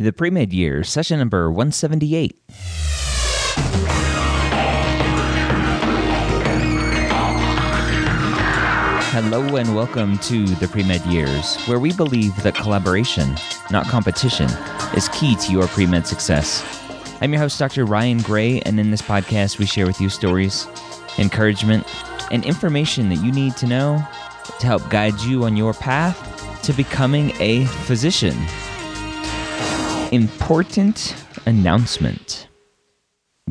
The pre med year, session number 178. Hello and welcome to the pre med years, where we believe that collaboration, not competition, is key to your pre med success. I'm your host, Dr. Ryan Gray, and in this podcast, we share with you stories, encouragement, and information that you need to know to help guide you on your path to becoming a physician. Important announcement.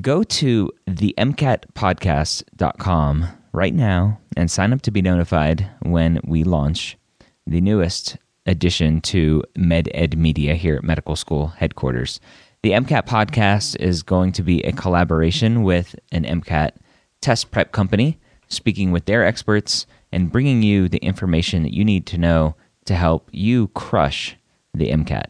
Go to the MCATpodcast.com right now and sign up to be notified when we launch the newest addition to MedEd Media here at Medical School headquarters. The MCAT podcast is going to be a collaboration with an MCAT test prep company, speaking with their experts and bringing you the information that you need to know to help you crush the MCAT.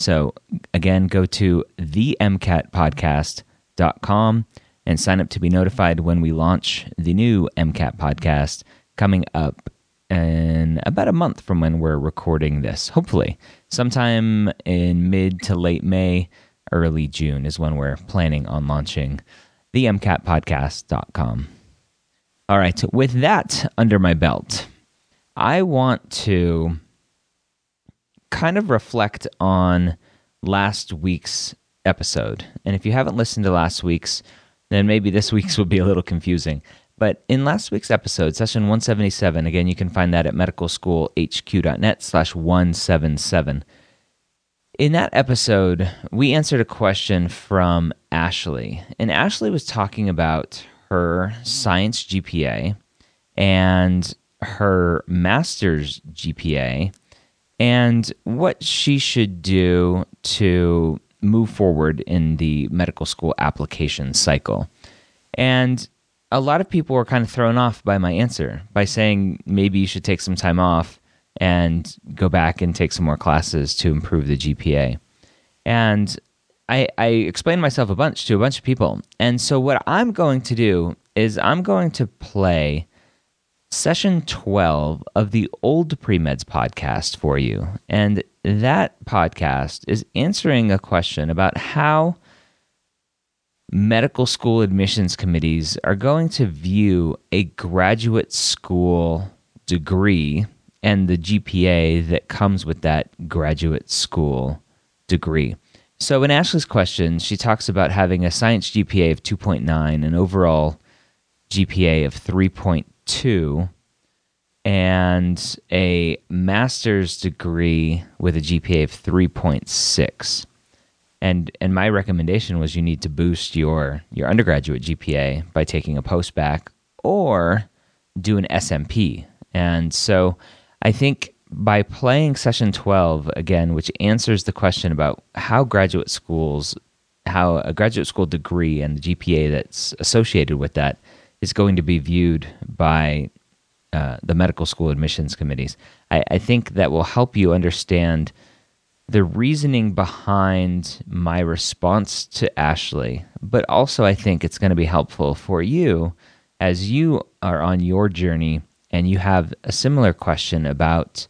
So, again, go to themcatpodcast.com and sign up to be notified when we launch the new MCAT podcast coming up in about a month from when we're recording this. Hopefully, sometime in mid to late May, early June is when we're planning on launching the MCATpodcast.com. All right, with that under my belt, I want to kind of reflect on last week's episode. And if you haven't listened to last week's, then maybe this week's will be a little confusing. But in last week's episode, session 177, again, you can find that at medicalschoolhq.net slash 177. In that episode, we answered a question from Ashley. And Ashley was talking about her science GPA and her master's GPA and what she should do to move forward in the medical school application cycle. And a lot of people were kind of thrown off by my answer by saying maybe you should take some time off and go back and take some more classes to improve the GPA. And I, I explained myself a bunch to a bunch of people. And so, what I'm going to do is I'm going to play session 12 of the Old Premeds podcast for you. And that podcast is answering a question about how medical school admissions committees are going to view a graduate school degree and the GPA that comes with that graduate school degree. So, in Ashley's question, she talks about having a science GPA of 2.9, an overall GPA of 3.2 two and a master's degree with a GPA of 3.6. And and my recommendation was you need to boost your your undergraduate GPA by taking a post bac or do an SMP. And so I think by playing session 12 again, which answers the question about how graduate schools how a graduate school degree and the GPA that's associated with that is going to be viewed by uh, the medical school admissions committees. I, I think that will help you understand the reasoning behind my response to Ashley, but also I think it's going to be helpful for you as you are on your journey and you have a similar question about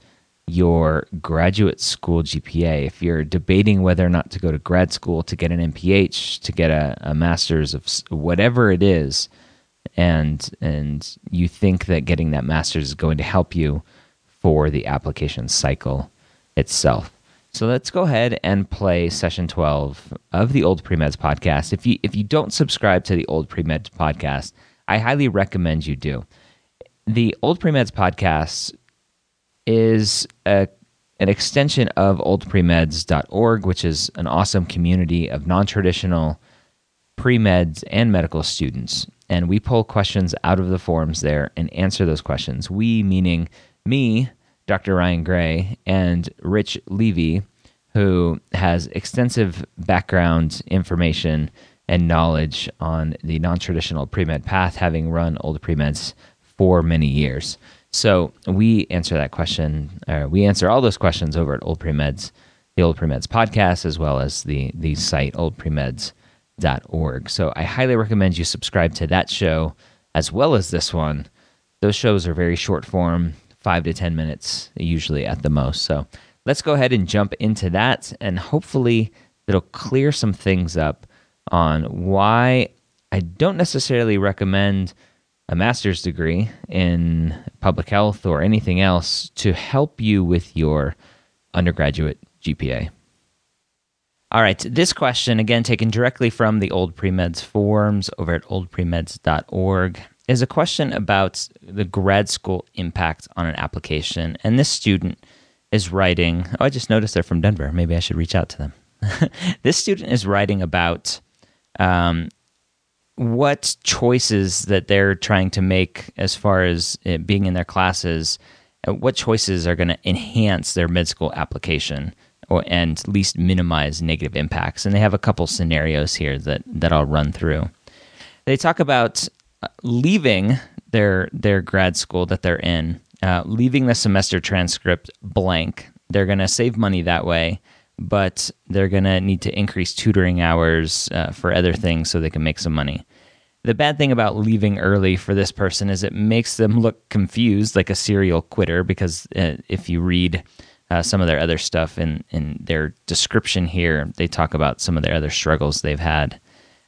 your graduate school GPA. If you're debating whether or not to go to grad school to get an MPH, to get a, a master's of whatever it is, and and you think that getting that master's is going to help you for the application cycle itself. So let's go ahead and play session 12 of the Old Premeds podcast. If you if you don't subscribe to the Old Premeds podcast, I highly recommend you do. The Old Premeds podcast is a, an extension of oldpremeds.org, which is an awesome community of non-traditional pre-meds and medical students and we pull questions out of the forums there and answer those questions. We, meaning me, Dr. Ryan Gray, and Rich Levy, who has extensive background information and knowledge on the non traditional pre med path, having run old pre meds for many years. So we answer that question, or we answer all those questions over at Old Premeds, the Old Premeds podcast, as well as the the site Old Org. So I highly recommend you subscribe to that show as well as this one. Those shows are very short form, five to 10 minutes, usually at the most. So let's go ahead and jump into that, and hopefully, it'll clear some things up on why I don't necessarily recommend a master's degree in public health or anything else to help you with your undergraduate GPA. All right, this question, again taken directly from the Old Premeds forums over at oldpremeds.org, is a question about the grad school impact on an application. And this student is writing, oh, I just noticed they're from Denver. Maybe I should reach out to them. this student is writing about um, what choices that they're trying to make as far as being in their classes, what choices are going to enhance their med school application or, and least minimize negative impacts. And they have a couple scenarios here that, that I'll run through. They talk about uh, leaving their their grad school that they're in, uh, leaving the semester transcript blank. They're going to save money that way but they're going to need to increase tutoring hours uh, for other things so they can make some money. The bad thing about leaving early for this person is it makes them look confused like a serial quitter because uh, if you read uh, some of their other stuff in, in their description here, they talk about some of their other struggles they've had.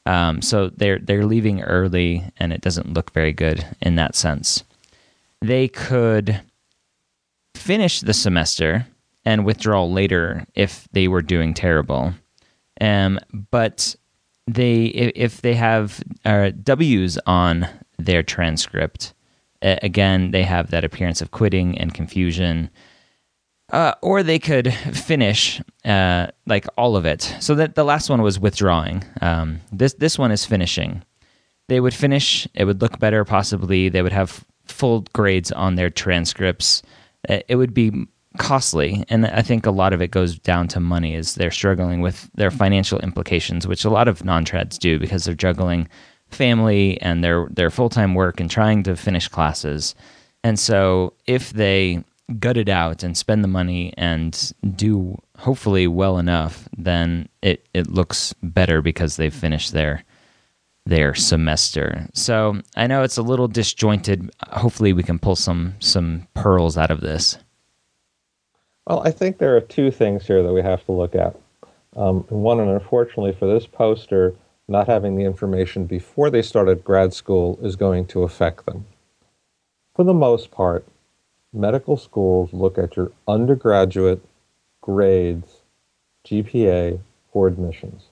Um, so they're they're leaving early, and it doesn't look very good in that sense. They could finish the semester and withdraw later if they were doing terrible. Um, but they if they have uh, W's on their transcript, again they have that appearance of quitting and confusion. Uh, or they could finish uh, like all of it. So that the last one was withdrawing. Um, this this one is finishing. They would finish. It would look better, possibly. They would have full grades on their transcripts. Uh, it would be costly and i think a lot of it goes down to money is they're struggling with their financial implications which a lot of non-trads do because they're juggling family and their their full-time work and trying to finish classes and so if they gut it out and spend the money and do hopefully well enough then it it looks better because they've finished their their semester. So I know it's a little disjointed. Hopefully, we can pull some some pearls out of this. Well, I think there are two things here that we have to look at. Um, one, and unfortunately for this poster, not having the information before they started grad school is going to affect them. For the most part, medical schools look at your undergraduate grades, GPA for admissions.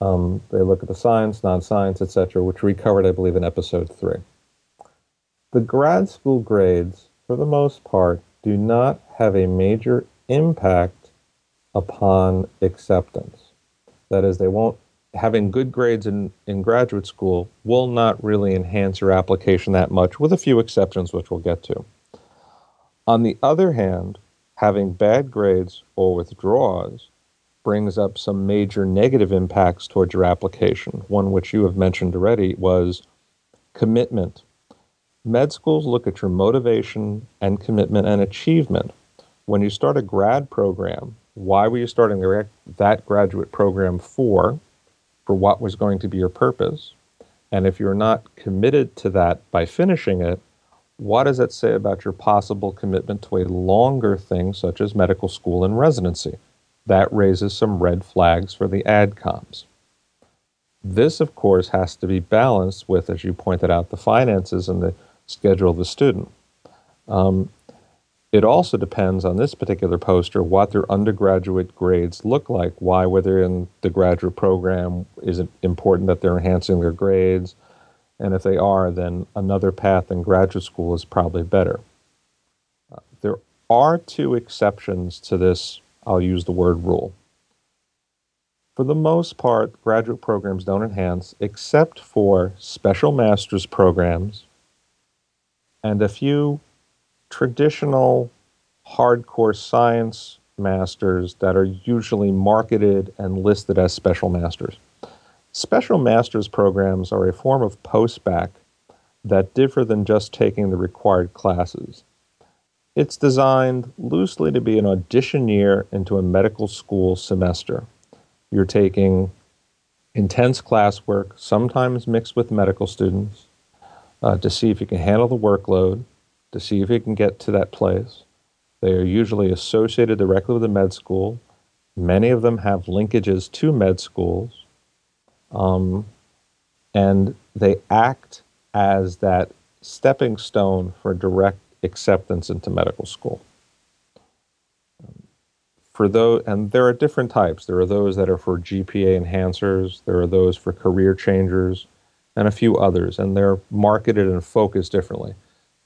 Um, they look at the science, non-science, etc., which we covered, I believe, in episode three. The grad school grades, for the most part, do not have a major impact upon acceptance. That is, they won't having good grades in, in graduate school will not really enhance your application that much, with a few exceptions, which we'll get to. On the other hand, having bad grades or withdrawals brings up some major negative impacts towards your application. One which you have mentioned already was commitment Med schools look at your motivation and commitment and achievement. When you start a grad program, why were you starting that graduate program for? For what was going to be your purpose? And if you're not committed to that by finishing it, what does that say about your possible commitment to a longer thing such as medical school and residency? That raises some red flags for the ADCOMs. This, of course, has to be balanced with, as you pointed out, the finances and the schedule of the student. Um, it also depends on this particular poster what their undergraduate grades look like. Why, whether in the graduate program, is it important that they're enhancing their grades? And if they are, then another path in graduate school is probably better. Uh, there are two exceptions to this, I'll use the word rule. For the most part, graduate programs don't enhance except for special master's programs and a few traditional hardcore science masters that are usually marketed and listed as special masters. Special masters programs are a form of postbac that differ than just taking the required classes. It's designed loosely to be an audition year into a medical school semester. You're taking intense classwork, sometimes mixed with medical students, uh, to see if you can handle the workload, to see if you can get to that place, They are usually associated directly with the med school. Many of them have linkages to med schools. Um, and they act as that stepping stone for direct acceptance into medical school. For those, and there are different types. There are those that are for GPA enhancers. There are those for career changers, and a few others, and they're marketed and focused differently.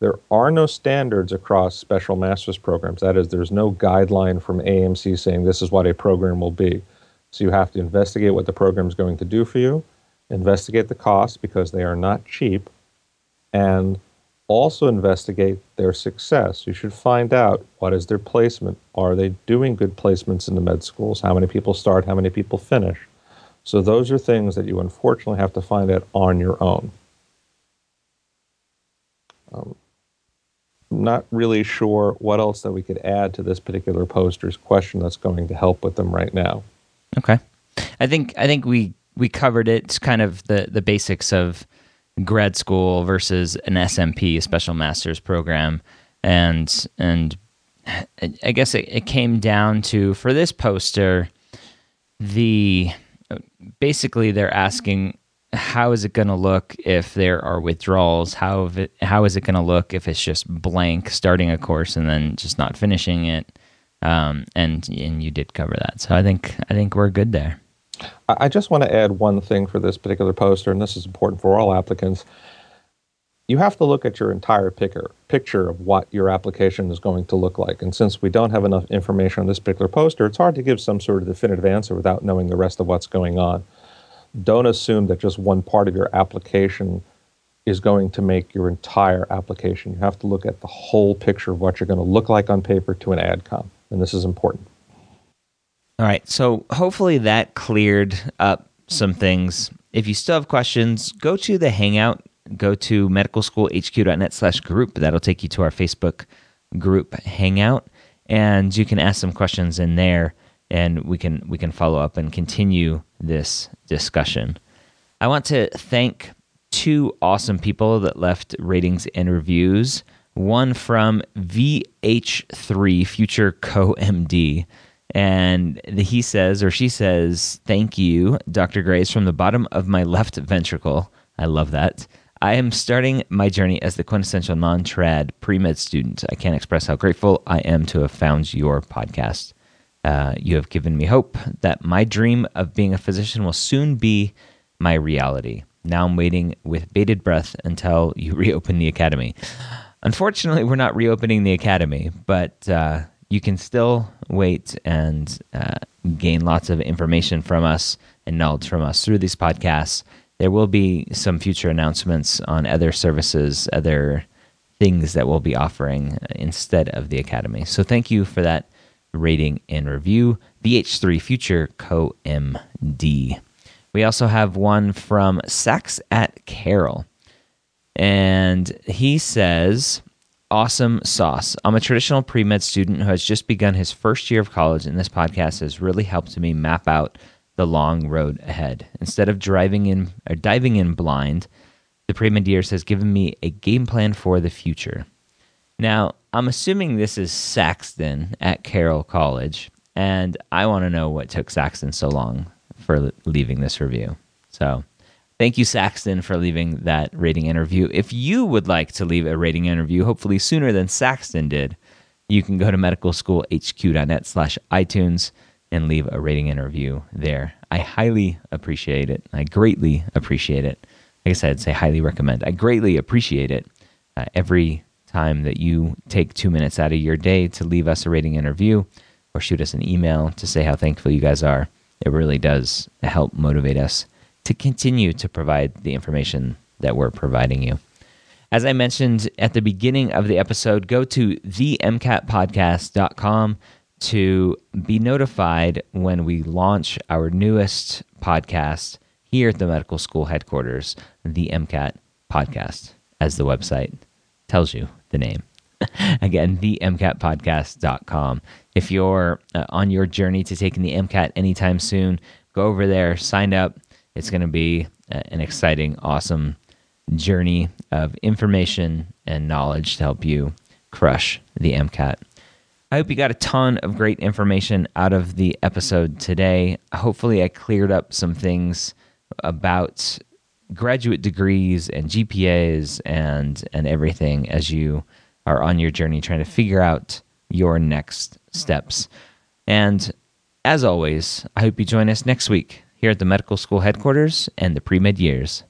There are no standards across special master's programs. That is, there's no guideline from AMC saying this is what a program will be. So you have to investigate what the program is going to do for you, investigate the costs because they are not cheap, and also investigate their success. You should find out what is their placement. Are they doing good placements in the med schools? How many people start? How many people finish? So those are things that you unfortunately have to find out on your own. Um, not really sure what else that we could add to this particular poster's question that's going to help with them right now. Okay, I think I think we we covered it. It's kind of the the basics of grad school versus an SMP, a special master's program, and and I guess it, it came down to for this poster, the basically they're asking how is it going to look if there are withdrawals? How it, how is it going to look if it's just blank starting a course and then just not finishing it? Um, and and you did cover that, so I think I think we're good there. I just want to add one thing for this particular poster, and this is important for all applicants. You have to look at your entire picture, picture of what your application is going to look like. And since we don't have enough information on this particular poster, it's hard to give some sort of definitive answer without knowing the rest of what's going on. Don't assume that just one part of your application is going to make your entire application. You have to look at the whole picture of what you're going to look like on paper to an AdCom, and this is important. All right. So hopefully that cleared up some things. If you still have questions, go to the Hangout, go to medicalschoolhq.net slash group. That'll take you to our Facebook group Hangout, and you can ask some questions in there, and we can we can follow up and continue this discussion. I want to thank two awesome people that left ratings and reviews. One from VH3 Future Co MD. And he says, or she says, Thank you, Dr. Grace, from the bottom of my left ventricle. I love that. I am starting my journey as the quintessential non trad pre med student. I can't express how grateful I am to have found your podcast. Uh, you have given me hope that my dream of being a physician will soon be my reality. Now I'm waiting with bated breath until you reopen the academy. Unfortunately, we're not reopening the academy, but uh, you can still wait and uh, gain lots of information from us and knowledge from us through these podcasts. There will be some future announcements on other services, other things that we'll be offering instead of the Academy. So thank you for that rating and review. VH3 Future Co MD. We also have one from Sex at Carroll. And he says, awesome sauce. I'm a traditional pre med student who has just begun his first year of college, and this podcast has really helped me map out the long road ahead. Instead of driving in or diving in blind, the pre med years has given me a game plan for the future. Now, I'm assuming this is Saxton at Carroll College, and I want to know what took Saxton so long for leaving this review. So, Thank you, Saxton, for leaving that rating interview. If you would like to leave a rating interview, hopefully sooner than Saxton did, you can go to medicalschoolhq.net slash iTunes and leave a rating interview there. I highly appreciate it. I greatly appreciate it. I said, say highly recommend. I greatly appreciate it uh, every time that you take two minutes out of your day to leave us a rating interview or shoot us an email to say how thankful you guys are. It really does help motivate us to continue to provide the information that we're providing you. As I mentioned at the beginning of the episode, go to themcatpodcast.com to be notified when we launch our newest podcast here at the medical school headquarters, the MCAT podcast, as the website tells you the name. Again, the MCATpodcast.com. If you're uh, on your journey to taking the MCAT anytime soon, go over there, sign up, it's going to be an exciting, awesome journey of information and knowledge to help you crush the MCAT. I hope you got a ton of great information out of the episode today. Hopefully, I cleared up some things about graduate degrees and GPAs and and everything as you are on your journey trying to figure out your next steps. And as always, I hope you join us next week here at the medical school headquarters and the pre med years.